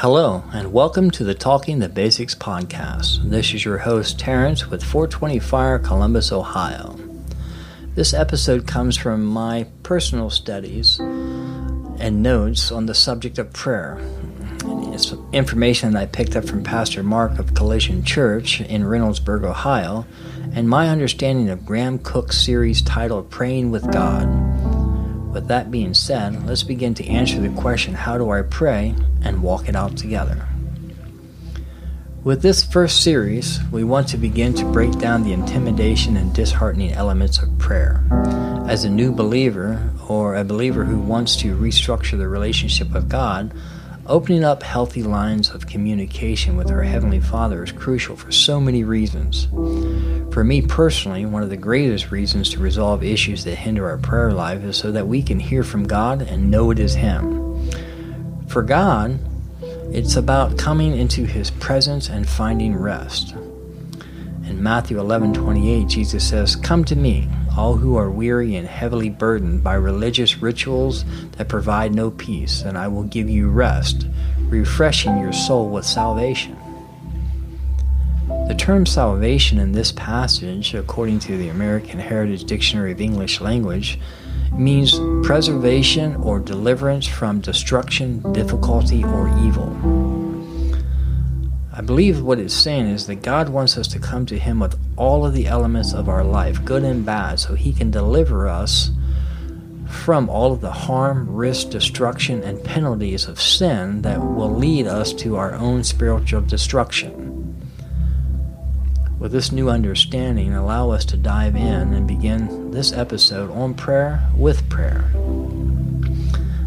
Hello, and welcome to the Talking the Basics podcast. This is your host, Terrence, with 420 Fire, Columbus, Ohio. This episode comes from my personal studies and notes on the subject of prayer. It's information that I picked up from Pastor Mark of Collision Church in Reynoldsburg, Ohio, and my understanding of Graham Cooke's series titled Praying with God. With that being said, let's begin to answer the question how do I pray and walk it out together. With this first series, we want to begin to break down the intimidation and disheartening elements of prayer. As a new believer, or a believer who wants to restructure the relationship with God, opening up healthy lines of communication with our Heavenly Father is crucial for so many reasons. For me personally, one of the greatest reasons to resolve issues that hinder our prayer life is so that we can hear from God and know it is Him. For God, it's about coming into His presence and finding rest. In Matthew 11:28, Jesus says, "Come to me, all who are weary and heavily burdened by religious rituals that provide no peace, and I will give you rest, refreshing your soul with salvation." The term salvation in this passage, according to the American Heritage Dictionary of English Language, means preservation or deliverance from destruction, difficulty, or evil. I believe what it's saying is that God wants us to come to Him with all of the elements of our life, good and bad, so He can deliver us from all of the harm, risk, destruction, and penalties of sin that will lead us to our own spiritual destruction. With this new understanding, allow us to dive in and begin this episode on prayer with prayer.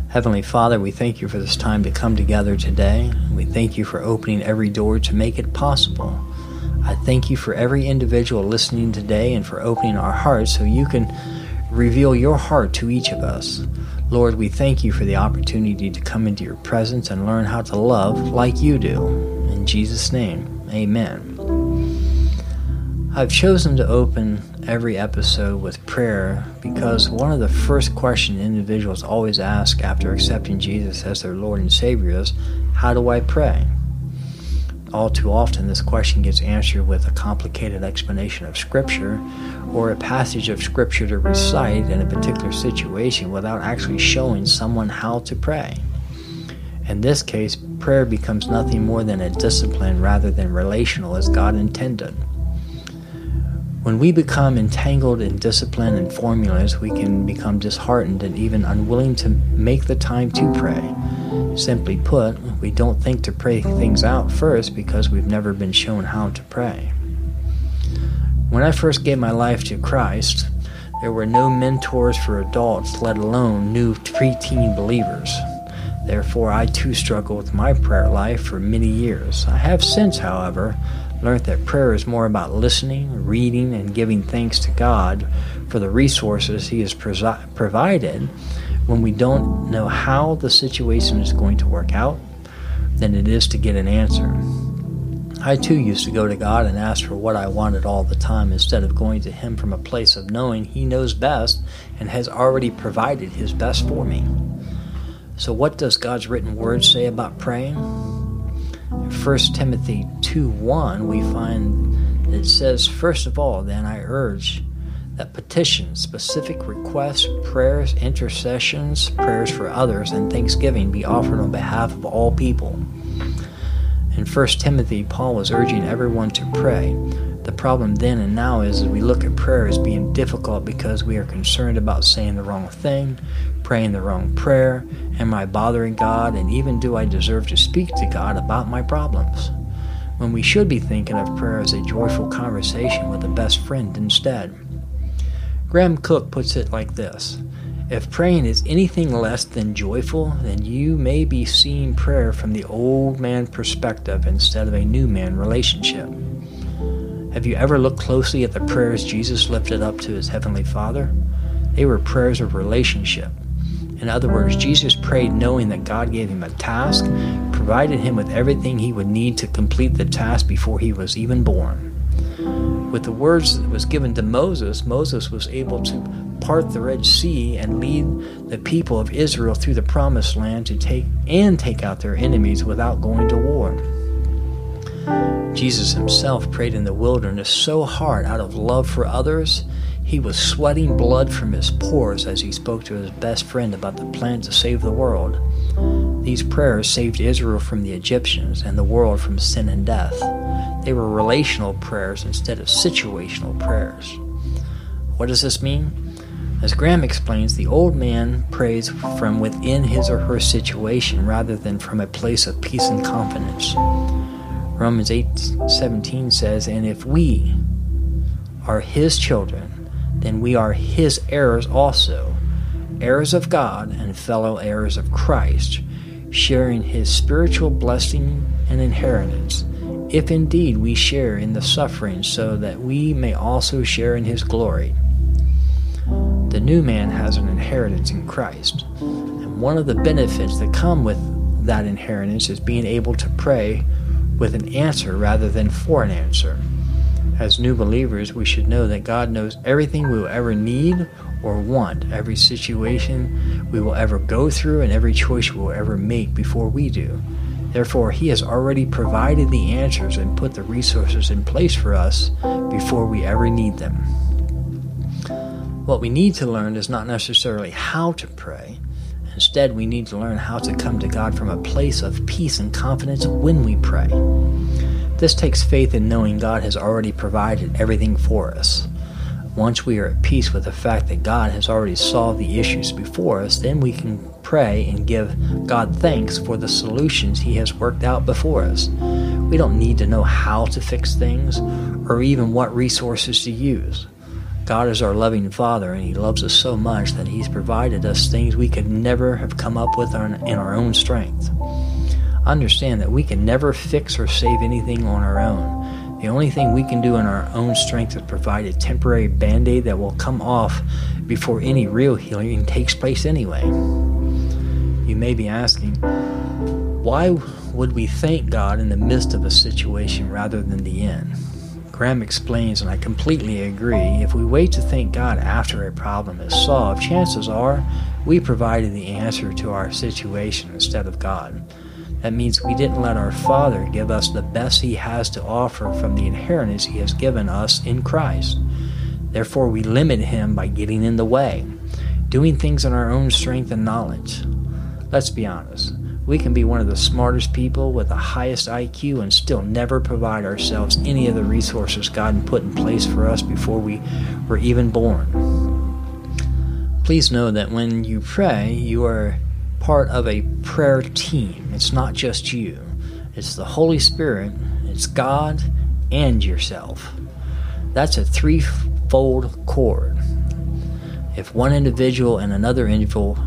Heavenly Father, we thank you for this time to come together today. We thank you for opening every door to make it possible. I thank you for every individual listening today and for opening our hearts so you can reveal your heart to each of us. Lord, we thank you for the opportunity to come into your presence and learn how to love like you do. In Jesus' name, amen. I've chosen to open every episode with prayer because one of the first questions individuals always ask after accepting Jesus as their Lord and Savior is, How do I pray? All too often, this question gets answered with a complicated explanation of Scripture or a passage of Scripture to recite in a particular situation without actually showing someone how to pray. In this case, prayer becomes nothing more than a discipline rather than relational as God intended. When we become entangled in discipline and formulas, we can become disheartened and even unwilling to make the time to pray. Simply put, we don't think to pray things out first because we've never been shown how to pray. When I first gave my life to Christ, there were no mentors for adults, let alone new preteen believers. Therefore, I too struggled with my prayer life for many years. I have since, however, learned that prayer is more about listening, reading, and giving thanks to God for the resources He has presi- provided when we don't know how the situation is going to work out than it is to get an answer. I too used to go to God and ask for what I wanted all the time instead of going to Him from a place of knowing He knows best and has already provided His best for me. So, what does God's written word say about praying? 1 Timothy 2 1, we find it says, First of all, then I urge that petitions, specific requests, prayers, intercessions, prayers for others, and thanksgiving be offered on behalf of all people. In 1 Timothy, Paul was urging everyone to pray. The problem then and now is we look at prayer as being difficult because we are concerned about saying the wrong thing, praying the wrong prayer, am I bothering God, and even do I deserve to speak to God about my problems? When we should be thinking of prayer as a joyful conversation with a best friend instead. Graham Cooke puts it like this If praying is anything less than joyful, then you may be seeing prayer from the old man perspective instead of a new man relationship. Have you ever looked closely at the prayers Jesus lifted up to his heavenly Father? They were prayers of relationship. In other words, Jesus prayed knowing that God gave him a task, provided him with everything he would need to complete the task before he was even born. With the words that was given to Moses, Moses was able to part the Red Sea and lead the people of Israel through the promised land to take and take out their enemies without going to war. Jesus himself prayed in the wilderness so hard out of love for others, he was sweating blood from his pores as he spoke to his best friend about the plan to save the world. These prayers saved Israel from the Egyptians and the world from sin and death. They were relational prayers instead of situational prayers. What does this mean? As Graham explains, the old man prays from within his or her situation rather than from a place of peace and confidence. Romans 8:17 says, "And if we are his children, then we are his heirs also, heirs of God and fellow heirs of Christ, sharing his spiritual blessing and inheritance, if indeed we share in the suffering so that we may also share in his glory." The new man has an inheritance in Christ. And one of the benefits that come with that inheritance is being able to pray with an answer rather than for an answer. As new believers, we should know that God knows everything we will ever need or want, every situation we will ever go through, and every choice we will ever make before we do. Therefore, He has already provided the answers and put the resources in place for us before we ever need them. What we need to learn is not necessarily how to pray, Instead, we need to learn how to come to God from a place of peace and confidence when we pray. This takes faith in knowing God has already provided everything for us. Once we are at peace with the fact that God has already solved the issues before us, then we can pray and give God thanks for the solutions He has worked out before us. We don't need to know how to fix things or even what resources to use. God is our loving Father, and He loves us so much that He's provided us things we could never have come up with in our own strength. Understand that we can never fix or save anything on our own. The only thing we can do in our own strength is provide a temporary band aid that will come off before any real healing takes place anyway. You may be asking, why would we thank God in the midst of a situation rather than the end? Graham explains, and I completely agree, if we wait to thank God after a problem is solved, chances are we provided the answer to our situation instead of God. That means we didn't let our Father give us the best He has to offer from the inheritance He has given us in Christ. Therefore, we limit Him by getting in the way, doing things in our own strength and knowledge. Let's be honest. We can be one of the smartest people with the highest IQ and still never provide ourselves any of the resources God put in place for us before we were even born. Please know that when you pray, you are part of a prayer team. It's not just you, it's the Holy Spirit, it's God, and yourself. That's a threefold cord. If one individual and another individual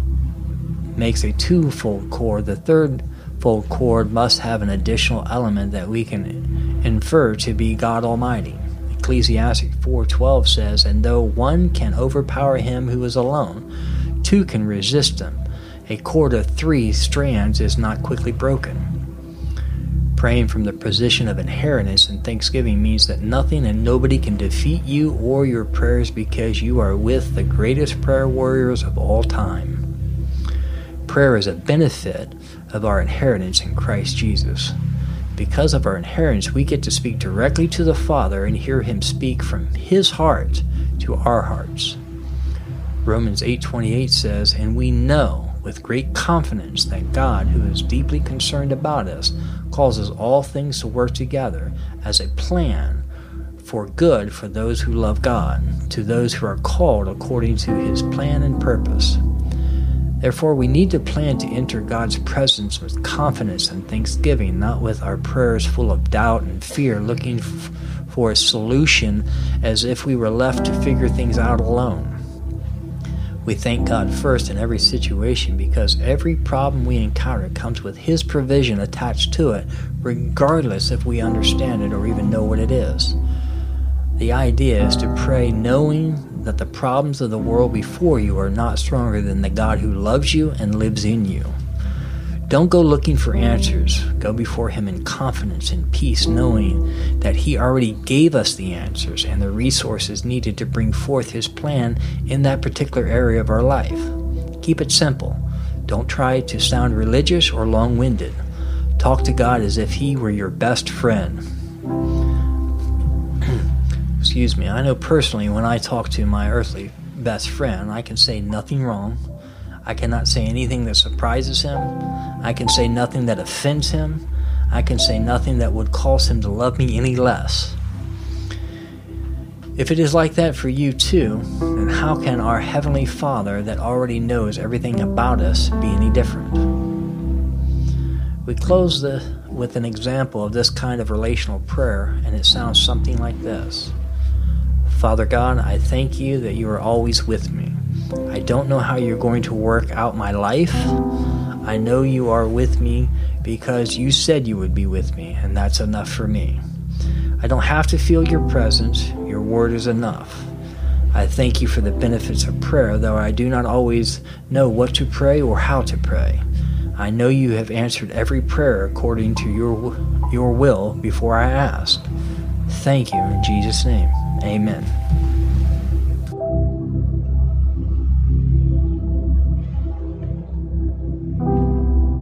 makes a two-fold cord. The third fold cord must have an additional element that we can infer to be God Almighty. Ecclesiastes 4:12 says, "And though one can overpower him who is alone, two can resist him. A cord of three strands is not quickly broken." Praying from the position of inheritance and thanksgiving means that nothing and nobody can defeat you or your prayers because you are with the greatest prayer warriors of all time prayer is a benefit of our inheritance in Christ Jesus. Because of our inheritance, we get to speak directly to the Father and hear him speak from his heart to our hearts. Romans 8:28 says, "And we know with great confidence that God, who is deeply concerned about us, causes all things to work together as a plan for good for those who love God, to those who are called according to his plan and purpose." Therefore, we need to plan to enter God's presence with confidence and thanksgiving, not with our prayers full of doubt and fear, looking f- for a solution as if we were left to figure things out alone. We thank God first in every situation because every problem we encounter comes with His provision attached to it, regardless if we understand it or even know what it is. The idea is to pray knowing that the problems of the world before you are not stronger than the God who loves you and lives in you. Don't go looking for answers. Go before Him in confidence and peace, knowing that He already gave us the answers and the resources needed to bring forth His plan in that particular area of our life. Keep it simple. Don't try to sound religious or long winded. Talk to God as if He were your best friend. Excuse me, I know personally when I talk to my earthly best friend, I can say nothing wrong. I cannot say anything that surprises him. I can say nothing that offends him. I can say nothing that would cause him to love me any less. If it is like that for you too, then how can our Heavenly Father, that already knows everything about us, be any different? We close the, with an example of this kind of relational prayer, and it sounds something like this Father God, I thank you that you are always with me. I don't know how you're going to work out my life. I know you are with me because you said you would be with me, and that's enough for me. I don't have to feel your presence, your word is enough. I thank you for the benefits of prayer, though I do not always know what to pray or how to pray. I know you have answered every prayer according to your, your will before I asked. Thank you in Jesus' name. Amen.